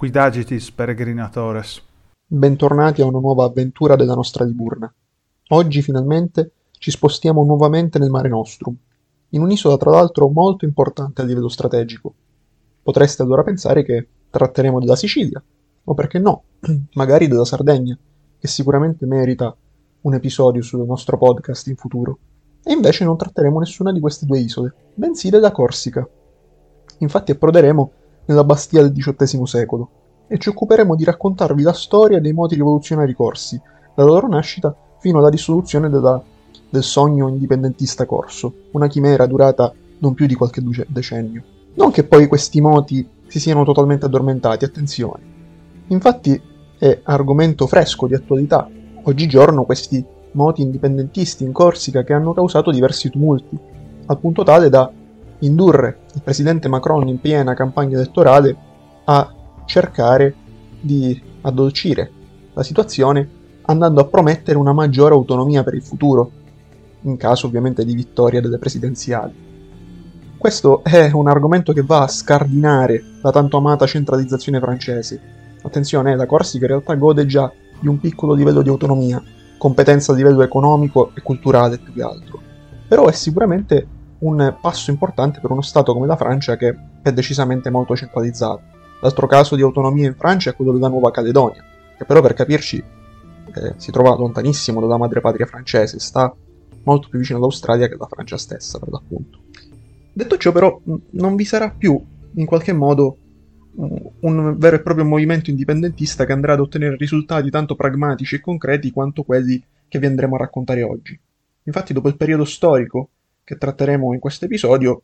Quidagitis peregrinatores. Bentornati a una nuova avventura della nostra Liburna. Oggi finalmente ci spostiamo nuovamente nel Mare Nostrum, in un'isola tra l'altro molto importante a livello strategico. Potreste allora pensare che tratteremo della Sicilia, o perché no, magari della Sardegna, che sicuramente merita un episodio sul nostro podcast in futuro. E invece non tratteremo nessuna di queste due isole, bensì della Corsica. Infatti approderemo nella Bastia del XVIII secolo, e ci occuperemo di raccontarvi la storia dei moti rivoluzionari corsi, dalla loro nascita fino alla dissoluzione della, del sogno indipendentista corso, una chimera durata non più di qualche decennio. Non che poi questi moti si siano totalmente addormentati, attenzione. Infatti è argomento fresco di attualità. Oggigiorno questi moti indipendentisti in Corsica che hanno causato diversi tumulti, al punto tale da indurre il presidente Macron in piena campagna elettorale a cercare di addolcire la situazione andando a promettere una maggiore autonomia per il futuro, in caso ovviamente di vittoria delle presidenziali. Questo è un argomento che va a scardinare la tanto amata centralizzazione francese. Attenzione, la Corsica in realtà gode già di un piccolo livello di autonomia, competenza a livello economico e culturale più che altro. Però è sicuramente un passo importante per uno Stato come la Francia che è decisamente molto centralizzato. L'altro caso di autonomia in Francia è quello della Nuova Caledonia, che però per capirci eh, si trova lontanissimo dalla madrepatria francese, sta molto più vicino all'Australia che alla Francia stessa, per l'appunto. Detto ciò, però, non vi sarà più, in qualche modo, un vero e proprio movimento indipendentista che andrà ad ottenere risultati tanto pragmatici e concreti quanto quelli che vi andremo a raccontare oggi. Infatti, dopo il periodo storico che tratteremo in questo episodio,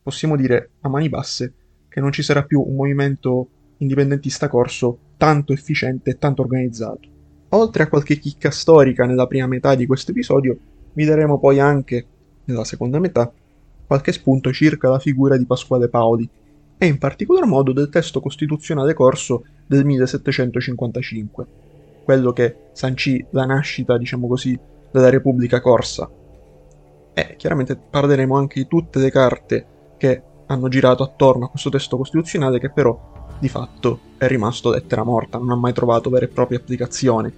possiamo dire a mani basse che non ci sarà più un movimento indipendentista corso tanto efficiente e tanto organizzato. Oltre a qualche chicca storica nella prima metà di questo episodio, vi daremo poi anche, nella seconda metà, qualche spunto circa la figura di Pasquale Paoli, e in particolar modo del testo costituzionale corso del 1755, quello che sancì la nascita, diciamo così, della Repubblica Corsa. E chiaramente parleremo anche di tutte le carte che hanno girato attorno a questo testo costituzionale che però di fatto è rimasto lettera morta, non ha mai trovato vera e propria applicazione.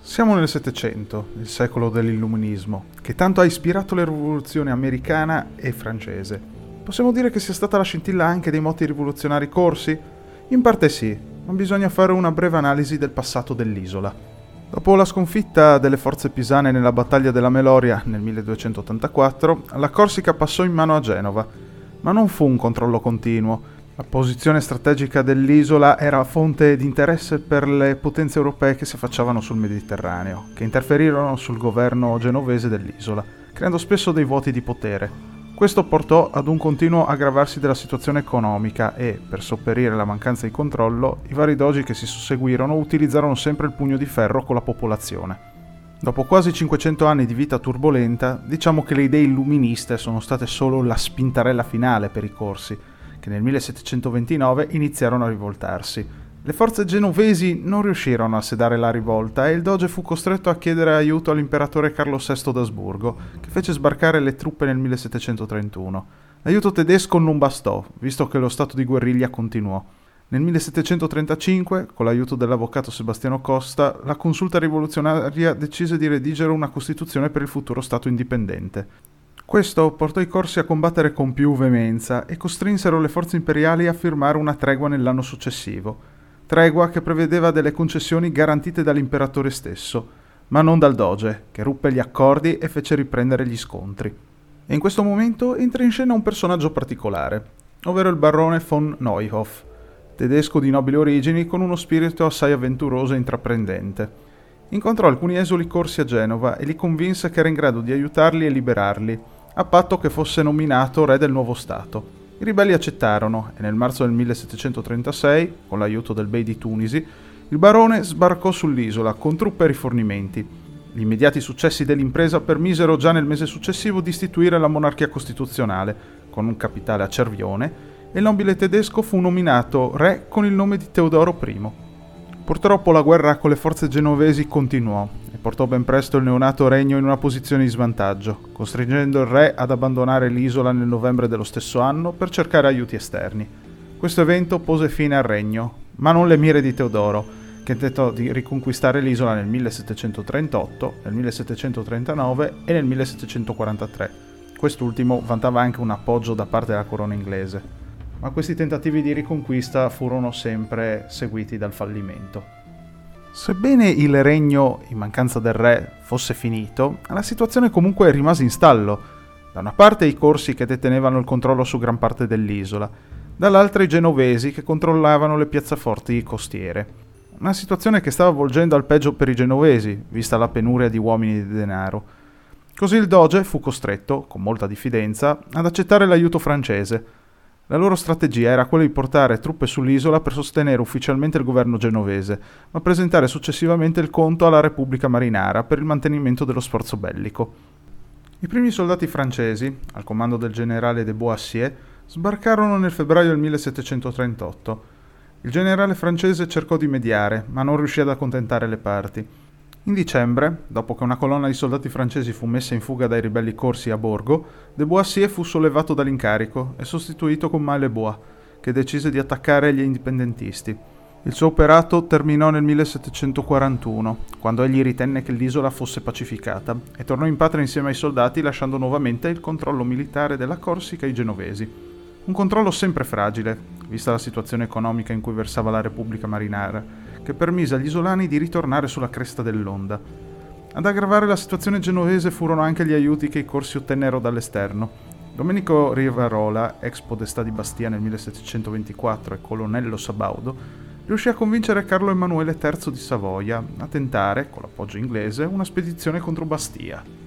Siamo nel Settecento, il secolo dell'illuminismo, che tanto ha ispirato le rivoluzioni americana e francese. Possiamo dire che sia stata la scintilla anche dei moti rivoluzionari corsi? In parte sì, ma bisogna fare una breve analisi del passato dell'isola. Dopo la sconfitta delle forze pisane nella battaglia della Meloria nel 1284, la Corsica passò in mano a Genova, ma non fu un controllo continuo. La posizione strategica dell'isola era fonte di interesse per le potenze europee che si affacciavano sul Mediterraneo, che interferirono sul governo genovese dell'isola, creando spesso dei vuoti di potere. Questo portò ad un continuo aggravarsi della situazione economica e, per sopperire alla mancanza di controllo, i vari dogi che si susseguirono utilizzarono sempre il pugno di ferro con la popolazione. Dopo quasi 500 anni di vita turbolenta, diciamo che le idee illuministe sono state solo la spintarella finale per i corsi, che nel 1729 iniziarono a rivoltarsi, le forze genovesi non riuscirono a sedare la rivolta e il doge fu costretto a chiedere aiuto all'imperatore Carlo VI d'Asburgo, che fece sbarcare le truppe nel 1731. L'aiuto tedesco non bastò, visto che lo stato di guerriglia continuò. Nel 1735, con l'aiuto dell'avvocato Sebastiano Costa, la consulta rivoluzionaria decise di redigere una costituzione per il futuro Stato indipendente. Questo portò i corsi a combattere con più veemenza e costrinsero le forze imperiali a firmare una tregua nell'anno successivo tregua che prevedeva delle concessioni garantite dall'imperatore stesso, ma non dal doge, che ruppe gli accordi e fece riprendere gli scontri. E in questo momento entra in scena un personaggio particolare, ovvero il barone von Neuhoff, tedesco di nobili origini con uno spirito assai avventuroso e intraprendente. Incontrò alcuni esuli corsi a Genova e li convinse che era in grado di aiutarli e liberarli, a patto che fosse nominato re del nuovo Stato. I ribelli accettarono e nel marzo del 1736, con l'aiuto del Bey di Tunisi, il barone sbarcò sull'isola con truppe e rifornimenti. Gli immediati successi dell'impresa permisero già nel mese successivo di istituire la monarchia costituzionale, con un capitale a Cervione, e il nobile tedesco fu nominato re con il nome di Teodoro I. Purtroppo la guerra con le forze genovesi continuò e portò ben presto il neonato regno in una posizione di svantaggio, costringendo il re ad abbandonare l'isola nel novembre dello stesso anno per cercare aiuti esterni. Questo evento pose fine al regno, ma non le mire di Teodoro, che tentò di riconquistare l'isola nel 1738, nel 1739 e nel 1743. Quest'ultimo vantava anche un appoggio da parte della corona inglese, ma questi tentativi di riconquista furono sempre seguiti dal fallimento. Sebbene il regno, in mancanza del re, fosse finito, la situazione comunque rimase in stallo. Da una parte i corsi che detenevano il controllo su gran parte dell'isola, dall'altra i genovesi che controllavano le piazzaforti costiere. Una situazione che stava volgendo al peggio per i genovesi, vista la penuria di uomini e di denaro. Così il doge fu costretto, con molta diffidenza, ad accettare l'aiuto francese. La loro strategia era quella di portare truppe sull'isola per sostenere ufficialmente il governo genovese, ma presentare successivamente il conto alla Repubblica Marinara per il mantenimento dello sforzo bellico. I primi soldati francesi, al comando del generale de Boissier, sbarcarono nel febbraio del 1738 il generale francese cercò di mediare, ma non riuscì ad accontentare le parti. In dicembre, dopo che una colonna di soldati francesi fu messa in fuga dai ribelli corsi a Borgo, de Boissier fu sollevato dall'incarico e sostituito con Maillebois, che decise di attaccare gli indipendentisti. Il suo operato terminò nel 1741, quando egli ritenne che l'isola fosse pacificata, e tornò in patria insieme ai soldati lasciando nuovamente il controllo militare della Corsica ai genovesi. Un controllo sempre fragile, vista la situazione economica in cui versava la Repubblica Marinara, che permise agli isolani di ritornare sulla cresta dell'onda. Ad aggravare la situazione genovese furono anche gli aiuti che i corsi ottennero dall'esterno. Domenico Rivarola, ex podestà di Bastia nel 1724 e colonnello Sabaudo, riuscì a convincere Carlo Emanuele III di Savoia a tentare, con l'appoggio inglese, una spedizione contro Bastia.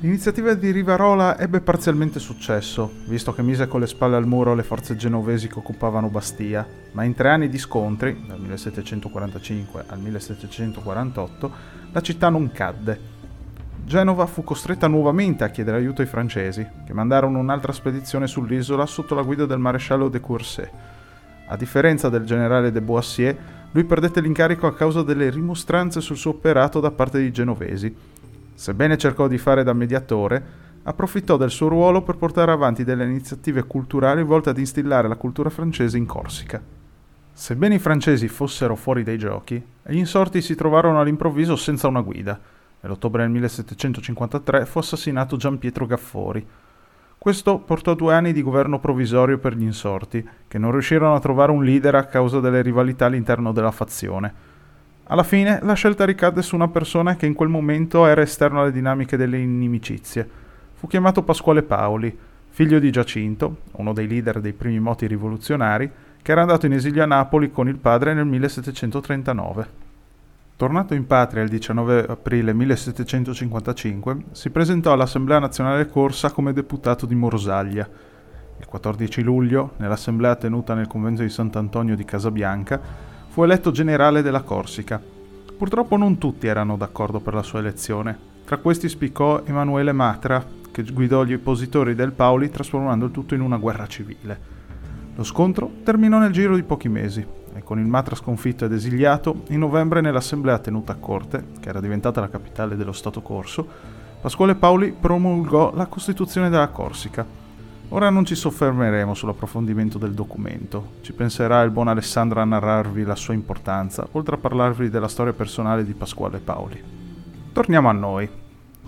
L'iniziativa di Rivarola ebbe parzialmente successo, visto che mise con le spalle al muro le forze genovesi che occupavano Bastia, ma in tre anni di scontri, dal 1745 al 1748, la città non cadde. Genova fu costretta nuovamente a chiedere aiuto ai francesi, che mandarono un'altra spedizione sull'isola sotto la guida del maresciallo de Courset. A differenza del generale de Boissier, lui perdette l'incarico a causa delle rimostranze sul suo operato da parte dei genovesi, Sebbene cercò di fare da mediatore, approfittò del suo ruolo per portare avanti delle iniziative culturali volte ad instillare la cultura francese in Corsica. Sebbene i francesi fossero fuori dai giochi, gli insorti si trovarono all'improvviso senza una guida. Nell'ottobre del 1753 fu assassinato Gian Pietro Gaffori. Questo portò due anni di governo provvisorio per gli insorti, che non riuscirono a trovare un leader a causa delle rivalità all'interno della fazione. Alla fine la scelta ricadde su una persona che in quel momento era esterno alle dinamiche delle inimicizie. Fu chiamato Pasquale Paoli, figlio di Giacinto, uno dei leader dei primi moti rivoluzionari, che era andato in esilio a Napoli con il padre nel 1739. Tornato in patria il 19 aprile 1755, si presentò all'Assemblea nazionale corsa come deputato di Morsaglia. Il 14 luglio, nell'assemblea tenuta nel convento di Sant'Antonio di Casabianca, fu eletto generale della Corsica. Purtroppo non tutti erano d'accordo per la sua elezione. Tra questi spiccò Emanuele Matra, che guidò gli oppositori del Paoli trasformando il tutto in una guerra civile. Lo scontro terminò nel giro di pochi mesi e con il Matra sconfitto ed esiliato, in novembre nell'assemblea tenuta a Corte, che era diventata la capitale dello Stato Corso, Pasquale Paoli promulgò la Costituzione della Corsica, Ora non ci soffermeremo sull'approfondimento del documento, ci penserà il buon Alessandro a narrarvi la sua importanza, oltre a parlarvi della storia personale di Pasquale Paoli. Torniamo a noi.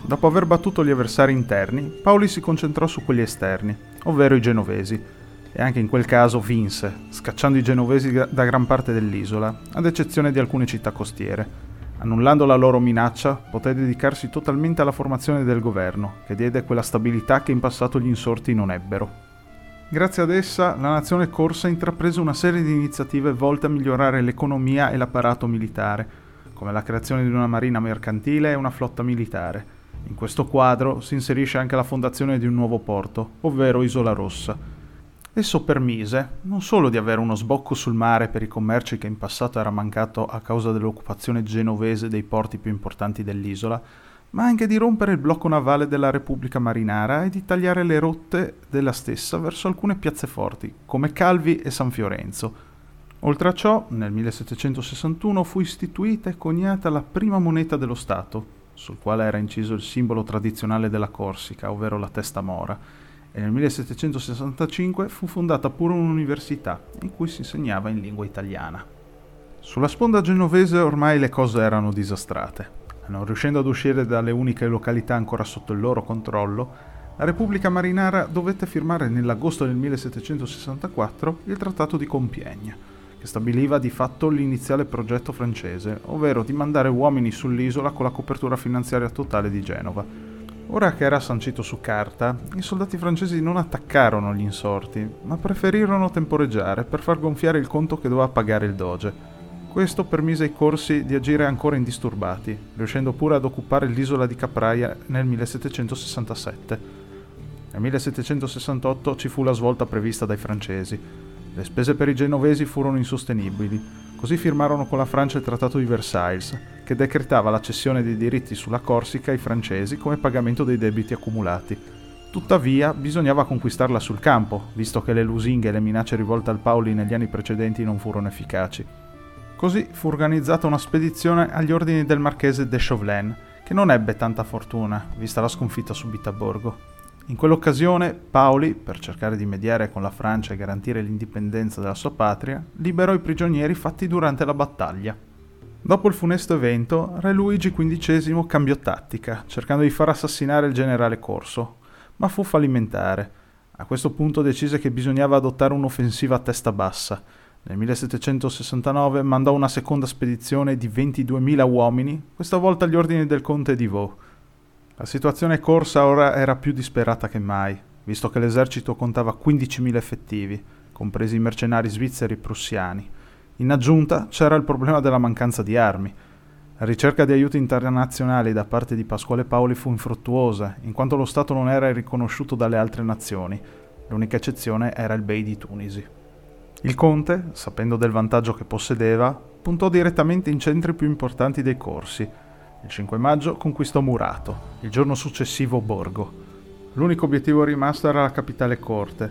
Dopo aver battuto gli avversari interni, Paoli si concentrò su quelli esterni, ovvero i genovesi, e anche in quel caso vinse, scacciando i genovesi da gran parte dell'isola, ad eccezione di alcune città costiere, Annullando la loro minaccia, poté dedicarsi totalmente alla formazione del governo, che diede quella stabilità che in passato gli insorti non ebbero. Grazie ad essa, la nazione corsa intraprese una serie di iniziative volte a migliorare l'economia e l'apparato militare, come la creazione di una marina mercantile e una flotta militare. In questo quadro si inserisce anche la fondazione di un nuovo porto, ovvero Isola Rossa, Esso permise non solo di avere uno sbocco sul mare per i commerci che in passato era mancato a causa dell'occupazione genovese dei porti più importanti dell'isola, ma anche di rompere il blocco navale della Repubblica Marinara e di tagliare le rotte della stessa verso alcune piazze forti, come Calvi e San Fiorenzo. Oltre a ciò, nel 1761 fu istituita e coniata la prima moneta dello Stato, sul quale era inciso il simbolo tradizionale della Corsica, ovvero la testa mora, e nel 1765 fu fondata pure un'università in cui si insegnava in lingua italiana. Sulla sponda genovese ormai le cose erano disastrate. Non riuscendo ad uscire dalle uniche località ancora sotto il loro controllo, la Repubblica Marinara dovette firmare nell'agosto del 1764 il Trattato di Compiègne, che stabiliva di fatto l'iniziale progetto francese, ovvero di mandare uomini sull'isola con la copertura finanziaria totale di Genova, Ora che era sancito su carta, i soldati francesi non attaccarono gli insorti, ma preferirono temporeggiare per far gonfiare il conto che doveva pagare il doge. Questo permise ai corsi di agire ancora indisturbati, riuscendo pure ad occupare l'isola di Capraia nel 1767. Nel 1768 ci fu la svolta prevista dai francesi. Le spese per i genovesi furono insostenibili, Così firmarono con la Francia il Trattato di Versailles, che decretava la cessione dei diritti sulla Corsica ai francesi come pagamento dei debiti accumulati. Tuttavia, bisognava conquistarla sul campo, visto che le lusinghe e le minacce rivolte al Paoli negli anni precedenti non furono efficaci. Così fu organizzata una spedizione agli ordini del marchese de Chauvelin, che non ebbe tanta fortuna, vista la sconfitta subita a Borgo. In quell'occasione Paoli, per cercare di mediare con la Francia e garantire l'indipendenza della sua patria, liberò i prigionieri fatti durante la battaglia. Dopo il funesto evento, Re Luigi XV cambiò tattica, cercando di far assassinare il generale Corso, ma fu fallimentare. A questo punto decise che bisognava adottare un'offensiva a testa bassa. Nel 1769 mandò una seconda spedizione di 22.000 uomini, questa volta agli ordini del conte di Vaux la situazione corsa ora era più disperata che mai, visto che l'esercito contava 15.000 effettivi, compresi i mercenari svizzeri e prussiani. In aggiunta c'era il problema della mancanza di armi. La ricerca di aiuti internazionali da parte di Pasquale Paoli fu infruttuosa, in quanto lo Stato non era riconosciuto dalle altre nazioni. L'unica eccezione era il Bey di Tunisi. Il conte, sapendo del vantaggio che possedeva, puntò direttamente in centri più importanti dei corsi, il 5 maggio conquistò Murato, il giorno successivo Borgo. L'unico obiettivo rimasto era la capitale corte,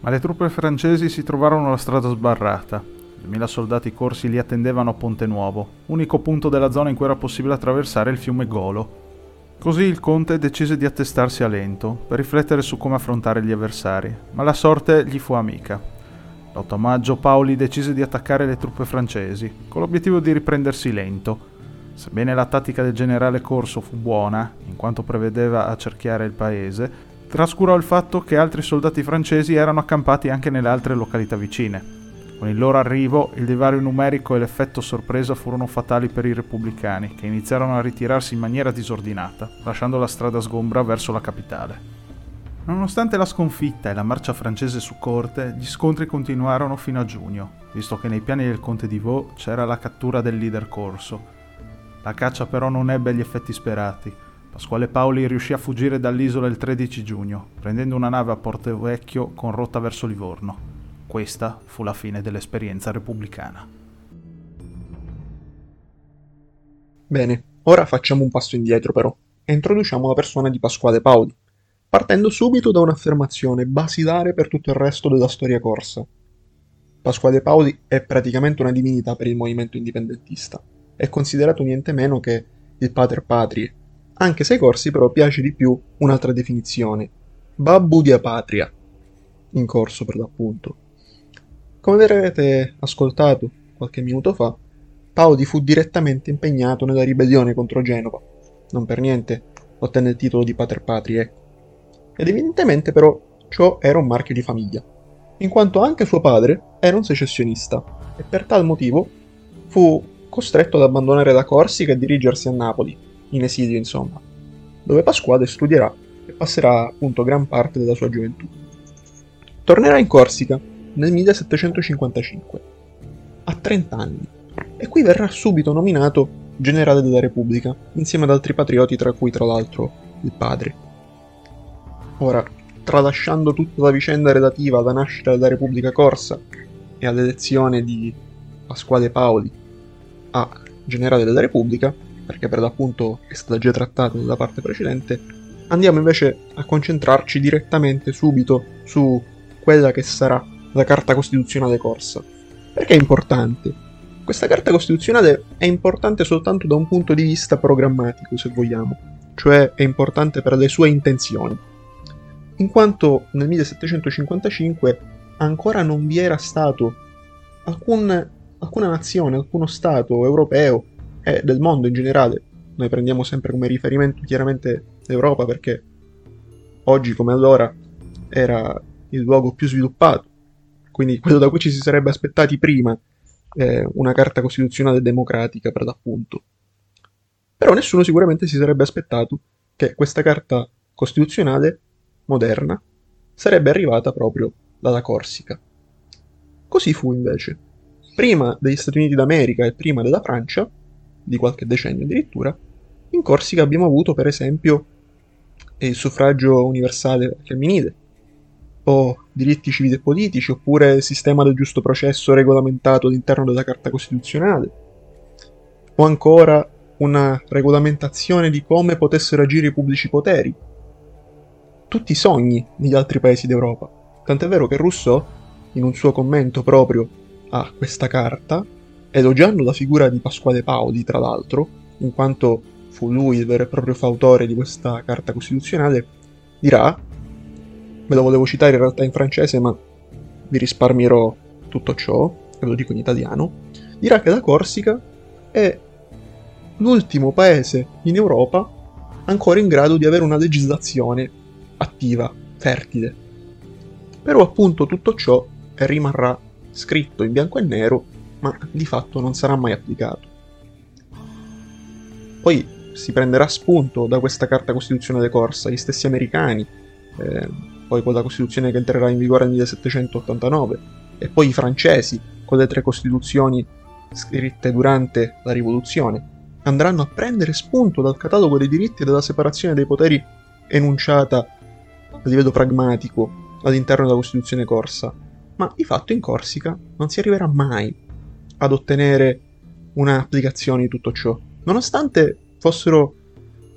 ma le truppe francesi si trovarono la strada sbarrata. Duemila soldati corsi li attendevano a Ponte Nuovo, unico punto della zona in cui era possibile attraversare il fiume Golo. Così il conte decise di attestarsi a Lento per riflettere su come affrontare gli avversari, ma la sorte gli fu amica. L'8 maggio Paoli decise di attaccare le truppe francesi, con l'obiettivo di riprendersi Lento, Sebbene la tattica del generale Corso fu buona, in quanto prevedeva accerchiare il paese, trascurò il fatto che altri soldati francesi erano accampati anche nelle altre località vicine. Con il loro arrivo, il divario numerico e l'effetto sorpresa furono fatali per i repubblicani, che iniziarono a ritirarsi in maniera disordinata, lasciando la strada sgombra verso la capitale. Nonostante la sconfitta e la marcia francese su corte, gli scontri continuarono fino a giugno, visto che nei piani del conte di Vaux c'era la cattura del leader corso, la caccia però non ebbe gli effetti sperati. Pasquale Paoli riuscì a fuggire dall'isola il 13 giugno, prendendo una nave a Porto Vecchio con rotta verso Livorno. Questa fu la fine dell'esperienza repubblicana. Bene, ora facciamo un passo indietro però e introduciamo la persona di Pasquale Paoli, partendo subito da un'affermazione basilare per tutto il resto della storia corsa. Pasquale Paoli è praticamente una divinità per il movimento indipendentista è considerato niente meno che il pater patrie, anche se ai corsi però piace di più un'altra definizione, babbu di patria, in corso per l'appunto. Come avrete ascoltato qualche minuto fa, Paoli fu direttamente impegnato nella ribellione contro Genova, non per niente ottenne il titolo di pater patrie, ecco. Ed evidentemente però ciò era un marchio di famiglia, in quanto anche suo padre era un secessionista e per tal motivo fu costretto ad abbandonare la Corsica e dirigersi a Napoli, in esilio insomma, dove Pasquale studierà e passerà appunto gran parte della sua gioventù. Tornerà in Corsica nel 1755, a 30 anni, e qui verrà subito nominato generale della Repubblica, insieme ad altri patrioti tra cui tra l'altro il padre. Ora, tralasciando tutta la vicenda relativa alla nascita della Repubblica Corsa e all'elezione di Pasquale Paoli a generale della Repubblica, perché per l'appunto è stata già trattata nella parte precedente, andiamo invece a concentrarci direttamente subito su quella che sarà la Carta Costituzionale Corsa. Perché è importante? Questa Carta Costituzionale è importante soltanto da un punto di vista programmatico, se vogliamo, cioè è importante per le sue intenzioni. in quanto nel 1755 ancora non vi era stato alcun, alcuna nazione, alcuno Stato europeo e del mondo in generale, noi prendiamo sempre come riferimento chiaramente l'Europa perché oggi come allora era il luogo più sviluppato, quindi quello da cui ci si sarebbe aspettati prima eh, una carta costituzionale democratica per l'appunto. Però nessuno sicuramente si sarebbe aspettato che questa carta costituzionale moderna sarebbe arrivata proprio dalla Corsica. Così fu invece. Prima degli Stati Uniti d'America e prima della Francia, di qualche decennio addirittura, in Corsica abbiamo avuto per esempio il suffragio universale femminile, o diritti civili e politici, oppure sistema del giusto processo regolamentato all'interno della Carta Costituzionale, o ancora una regolamentazione di come potessero agire i pubblici poteri. Tutti sogni negli altri paesi d'Europa. Tant'è vero che Rousseau, in un suo commento proprio a questa carta, elogiando la figura di Pasquale Paoli, tra l'altro, in quanto fu lui il vero e proprio fautore di questa carta costituzionale, dirà, me lo volevo citare in realtà in francese, ma vi risparmierò tutto ciò, e lo dico in italiano, dirà che la Corsica è l'ultimo paese in Europa ancora in grado di avere una legislazione attiva, fertile. Però appunto tutto ciò rimarrà scritto in bianco e nero, ma di fatto non sarà mai applicato. Poi si prenderà spunto da questa carta costituzionale corsa, gli stessi americani, eh, poi con la Costituzione che entrerà in vigore nel 1789, e poi i francesi con le tre Costituzioni scritte durante la Rivoluzione, andranno a prendere spunto dal catalogo dei diritti e della separazione dei poteri enunciata a livello pragmatico all'interno della Costituzione corsa, ma di fatto in Corsica non si arriverà mai ad ottenere un'applicazione di tutto ciò, nonostante fossero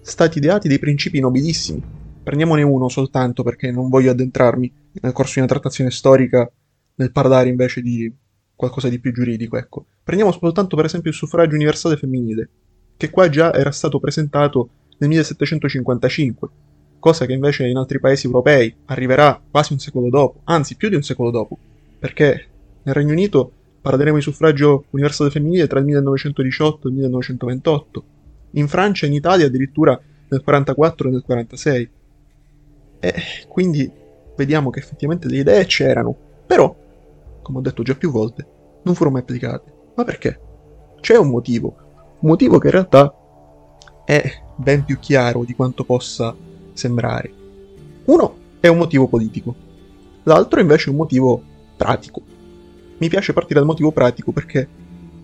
stati ideati dei principi nobilissimi. Prendiamone uno soltanto perché non voglio addentrarmi nel corso di una trattazione storica nel parlare invece di qualcosa di più giuridico, ecco. Prendiamo soltanto per esempio il suffragio universale femminile, che qua già era stato presentato nel 1755, cosa che invece in altri paesi europei arriverà quasi un secolo dopo, anzi più di un secolo dopo, perché nel Regno Unito parleremo di suffragio universale femminile tra il 1918 e il 1928, in Francia e in Italia addirittura nel 1944 e nel 1946. E quindi vediamo che effettivamente le idee c'erano, però, come ho detto già più volte, non furono mai applicate. Ma perché? C'è un motivo, un motivo che in realtà è ben più chiaro di quanto possa sembrare. Uno è un motivo politico, l'altro invece è un motivo pratico. Mi piace partire dal motivo pratico perché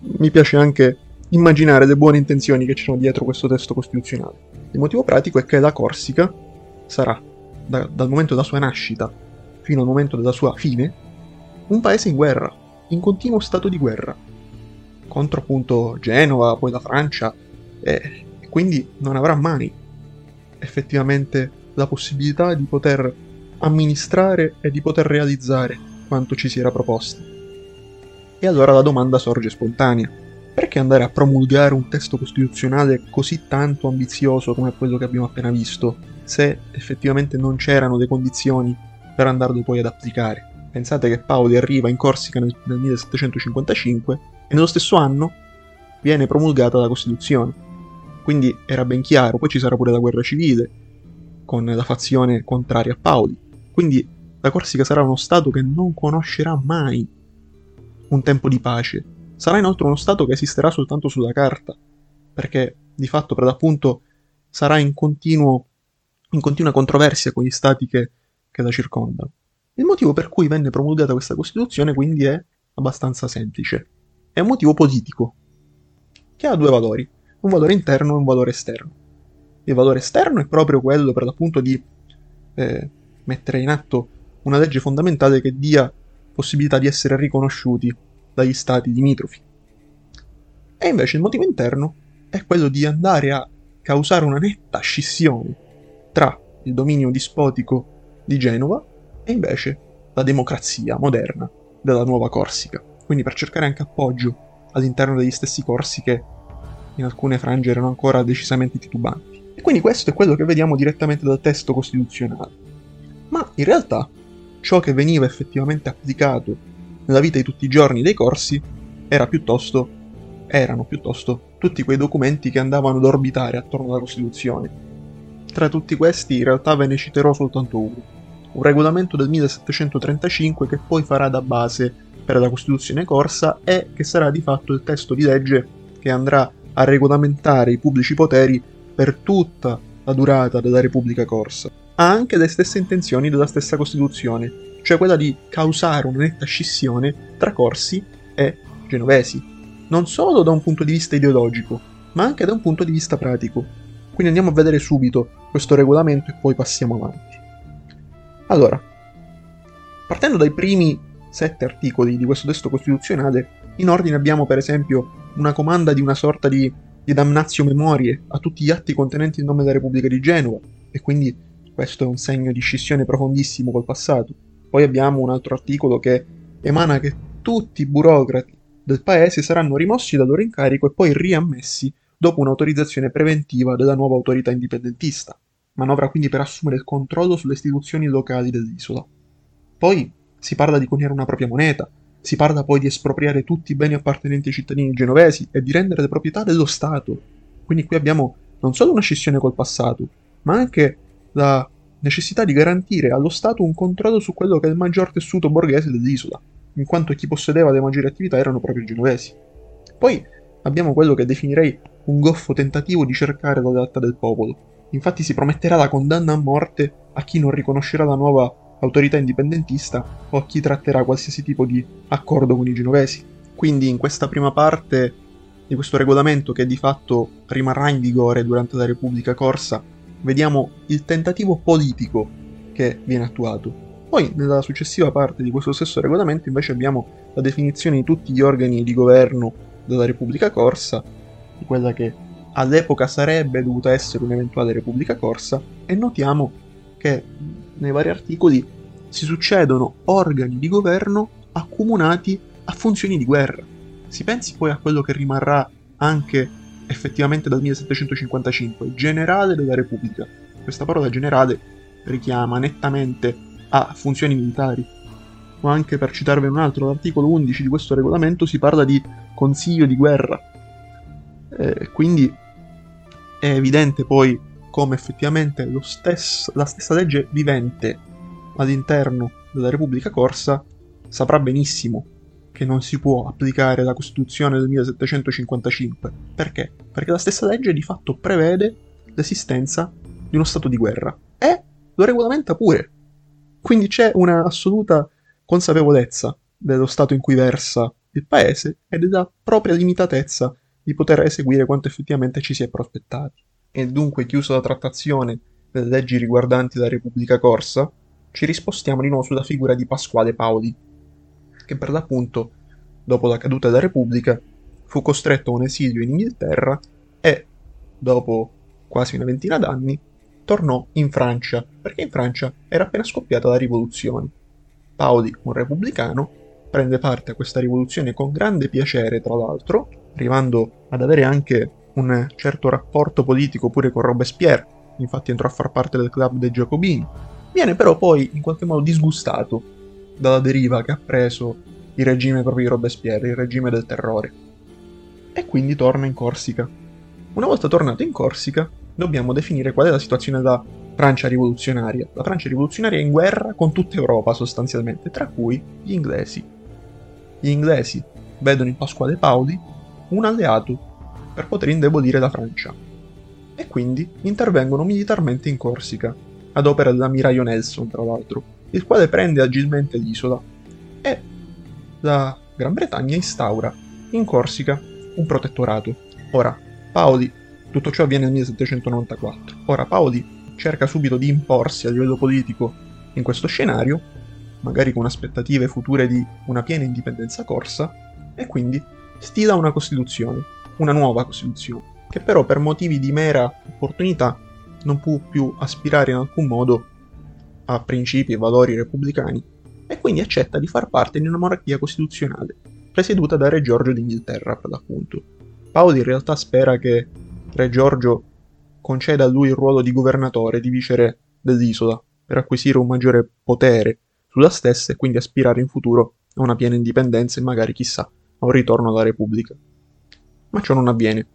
mi piace anche immaginare le buone intenzioni che c'erano dietro questo testo costituzionale. Il motivo pratico è che la Corsica sarà, da, dal momento della sua nascita fino al momento della sua fine, un paese in guerra, in continuo stato di guerra, contro appunto Genova, poi la Francia, e quindi non avrà mai effettivamente la possibilità di poter amministrare e di poter realizzare quanto ci si era proposto. E allora la domanda sorge spontanea. Perché andare a promulgare un testo costituzionale così tanto ambizioso come quello che abbiamo appena visto, se effettivamente non c'erano le condizioni per andarlo poi ad applicare? Pensate che Paoli arriva in Corsica nel, nel 1755 e nello stesso anno viene promulgata la Costituzione. Quindi era ben chiaro, poi ci sarà pure la guerra civile, con la fazione contraria a Paoli. Quindi la Corsica sarà uno Stato che non conoscerà mai un tempo di pace. Sarà inoltre uno Stato che esisterà soltanto sulla carta, perché di fatto per l'appunto sarà in, continuo, in continua controversia con gli Stati che, che la circondano. Il motivo per cui venne promulgata questa Costituzione quindi è abbastanza semplice è un motivo politico, che ha due valori, un valore interno e un valore esterno. Il valore esterno è proprio quello per l'appunto di eh, mettere in atto una legge fondamentale che dia possibilità di essere riconosciuti dagli stati limitrofi. E invece il motivo interno è quello di andare a causare una netta scissione tra il dominio dispotico di Genova e invece la democrazia moderna della nuova Corsica quindi per cercare anche appoggio all'interno degli stessi corsi che in alcune frange erano ancora decisamente titubanti. E quindi questo è quello che vediamo direttamente dal testo costituzionale. Ma in realtà ciò che veniva effettivamente applicato nella vita di tutti i giorni dei corsi era piuttosto, erano piuttosto tutti quei documenti che andavano ad orbitare attorno alla Costituzione. Tra tutti questi in realtà ve ne citerò soltanto uno, un regolamento del 1735 che poi farà da base per la Costituzione corsa e che sarà di fatto il testo di legge che andrà a regolamentare i pubblici poteri per tutta la durata della Repubblica corsa. Ha anche le stesse intenzioni della stessa Costituzione, cioè quella di causare una netta scissione tra corsi e genovesi, non solo da un punto di vista ideologico, ma anche da un punto di vista pratico. Quindi andiamo a vedere subito questo regolamento e poi passiamo avanti. Allora, partendo dai primi sette articoli di questo testo costituzionale, in ordine abbiamo per esempio una comanda di una sorta di, di damnatio memorie a tutti gli atti contenenti il nome della Repubblica di Genova, e quindi questo è un segno di scissione profondissimo col passato. Poi abbiamo un altro articolo che emana che tutti i burocrati del paese saranno rimossi dal loro incarico e poi riammessi dopo un'autorizzazione preventiva della nuova autorità indipendentista manovra quindi per assumere il controllo sulle istituzioni locali dell'isola. Poi si parla di coniare una propria moneta, si parla poi di espropriare tutti i beni appartenenti ai cittadini genovesi e di rendere le proprietà dello Stato. Quindi qui abbiamo non solo una scissione col passato, ma anche la necessità di garantire allo Stato un controllo su quello che è il maggior tessuto borghese dell'isola, in quanto chi possedeva le maggiori attività erano proprio i genovesi. Poi abbiamo quello che definirei un goffo tentativo di cercare la lealtà del popolo, Infatti si prometterà la condanna a morte a chi non riconoscerà la nuova autorità indipendentista o a chi tratterà qualsiasi tipo di accordo con i genovesi. Quindi in questa prima parte di questo regolamento che di fatto rimarrà in vigore durante la Repubblica Corsa, vediamo il tentativo politico che viene attuato. Poi nella successiva parte di questo stesso regolamento invece abbiamo la definizione di tutti gli organi di governo della Repubblica Corsa, quella che all'epoca sarebbe dovuta essere un'eventuale Repubblica Corsa, e notiamo che nei vari articoli si succedono organi di governo accomunati a funzioni di guerra. Si pensi poi a quello che rimarrà anche effettivamente dal 1755, generale della Repubblica. Questa parola generale richiama nettamente a funzioni militari. O anche per citarvi un altro, l'articolo 11 di questo regolamento si parla di consiglio di guerra. Eh, quindi è evidente poi come effettivamente stesso, la stessa legge vivente all'interno della Repubblica Corsa saprà benissimo che non si può applicare la Costituzione del 1755. Perché? Perché la stessa legge di fatto prevede l'esistenza di uno stato di guerra e lo regolamenta pure. Quindi c'è una assoluta consapevolezza dello stato in cui versa il paese e della propria limitatezza di poter eseguire quanto effettivamente ci si è prospettati. E dunque, chiusa la trattazione delle leggi riguardanti la Repubblica Corsa, ci rispostiamo di nuovo sulla figura di Pasquale Paoli, che per l'appunto, dopo la caduta della Repubblica, fu costretto a un esilio in Inghilterra e, dopo quasi una ventina d'anni, tornò in Francia, perché in Francia era appena scoppiata la rivoluzione. Paoli, un repubblicano, prende parte a questa rivoluzione con grande piacere, tra l'altro, arrivando ad avere anche un certo rapporto politico pure con Robespierre, infatti entrò a far parte del club dei Giacobini. Viene però poi in qualche modo disgustato dalla deriva che ha preso il regime proprio di Robespierre, il regime del terrore. E quindi torna in Corsica. Una volta tornato in Corsica, dobbiamo definire qual è la situazione della Francia rivoluzionaria. La Francia rivoluzionaria è in guerra con tutta Europa sostanzialmente, tra cui gli inglesi. Gli inglesi vedono in Pasquale Paoli un alleato per poter indebolire la Francia. E quindi intervengono militarmente in Corsica, ad opera dell'ammiraglio Nelson, tra l'altro, il quale prende agilmente l'isola e la Gran Bretagna instaura in Corsica un protettorato. Ora, Paoli, tutto ciò avviene nel 1794. Ora, Paoli cerca subito di imporsi a livello politico in questo scenario, magari con aspettative future di una piena indipendenza corsa, e quindi stila una Costituzione, una nuova Costituzione, che però per motivi di mera opportunità non può più aspirare in alcun modo a principi e valori repubblicani, e quindi accetta di far parte di una monarchia costituzionale, presieduta da Re Giorgio d'Inghilterra, per l'appunto. Paolo in realtà spera che Re Giorgio conceda a lui il ruolo di governatore, di viceré dell'isola, per acquisire un maggiore potere sulla stessa e quindi aspirare in futuro a una piena indipendenza e magari, chissà, a un ritorno alla Repubblica. Ma ciò non avviene.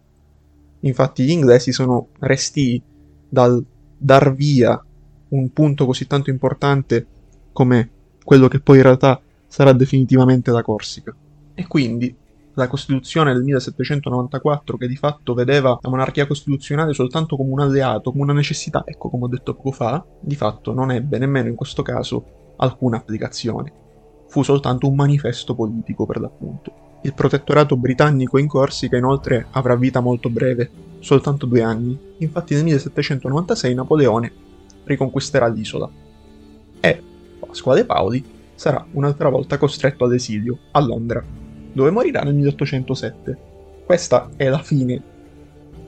Infatti gli inglesi sono resti dal dar via un punto così tanto importante come quello che poi in realtà sarà definitivamente la Corsica. E quindi la Costituzione del 1794, che di fatto vedeva la monarchia costituzionale soltanto come un alleato, come una necessità, ecco come ho detto poco fa, di fatto non ebbe nemmeno in questo caso alcuna applicazione. Fu soltanto un manifesto politico per l'appunto. Il protettorato britannico in Corsica inoltre avrà vita molto breve, soltanto due anni. Infatti nel 1796 Napoleone riconquisterà l'isola. E Pasquale Paoli sarà un'altra volta costretto all'esilio, a Londra, dove morirà nel 1807. Questa è la fine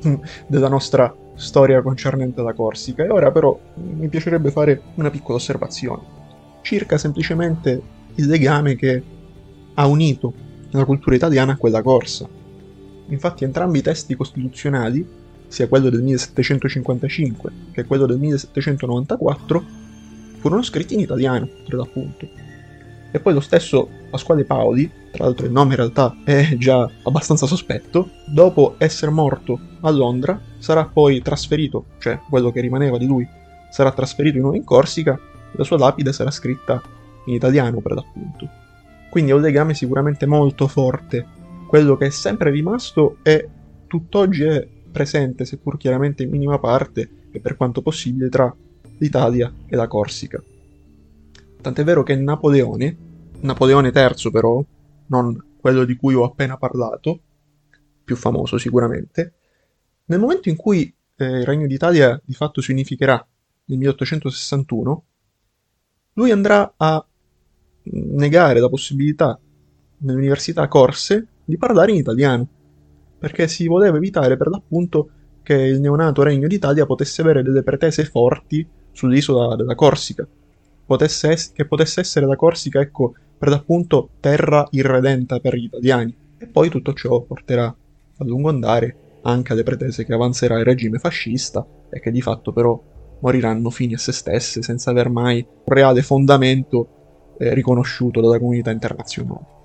della nostra storia concernente la Corsica e ora però mi piacerebbe fare una piccola osservazione circa semplicemente il legame che ha unito la cultura italiana a quella corsa. Infatti entrambi i testi costituzionali, sia quello del 1755 che quello del 1794, furono scritti in italiano, per l'appunto. E poi lo stesso Pasquale Paoli, tra l'altro il nome in realtà è già abbastanza sospetto, dopo essere morto a Londra sarà poi trasferito, cioè quello che rimaneva di lui sarà trasferito di nuovo in Corsica, la sua lapide sarà scritta in italiano per l'appunto. Quindi è un legame sicuramente molto forte. Quello che è sempre rimasto e tutt'oggi è presente, seppur chiaramente in minima parte e per quanto possibile, tra l'Italia e la Corsica. Tant'è vero che Napoleone, Napoleone III però, non quello di cui ho appena parlato, più famoso sicuramente, nel momento in cui eh, il Regno d'Italia di fatto si unificherà nel 1861, lui andrà a negare la possibilità nelle università corse di parlare in italiano, perché si voleva evitare per l'appunto che il neonato Regno d'Italia potesse avere delle pretese forti sull'isola della Corsica, potesse es- che potesse essere la Corsica, ecco, per l'appunto terra irredenta per gli italiani. E poi tutto ciò porterà a lungo andare anche alle pretese che avanzerà il regime fascista e che di fatto però moriranno fini a se stesse senza aver mai un reale fondamento eh, riconosciuto dalla comunità internazionale.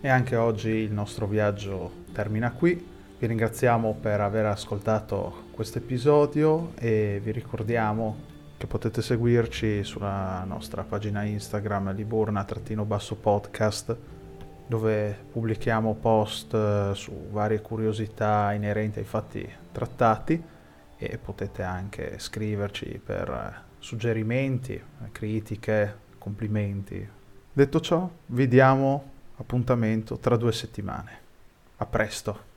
E anche oggi il nostro viaggio termina qui. Vi ringraziamo per aver ascoltato questo episodio e vi ricordiamo che potete seguirci sulla nostra pagina Instagram liburna-podcast dove pubblichiamo post eh, su varie curiosità inerenti ai fatti trattati e potete anche scriverci per eh, suggerimenti, critiche, complimenti. Detto ciò, vi diamo appuntamento tra due settimane. A presto!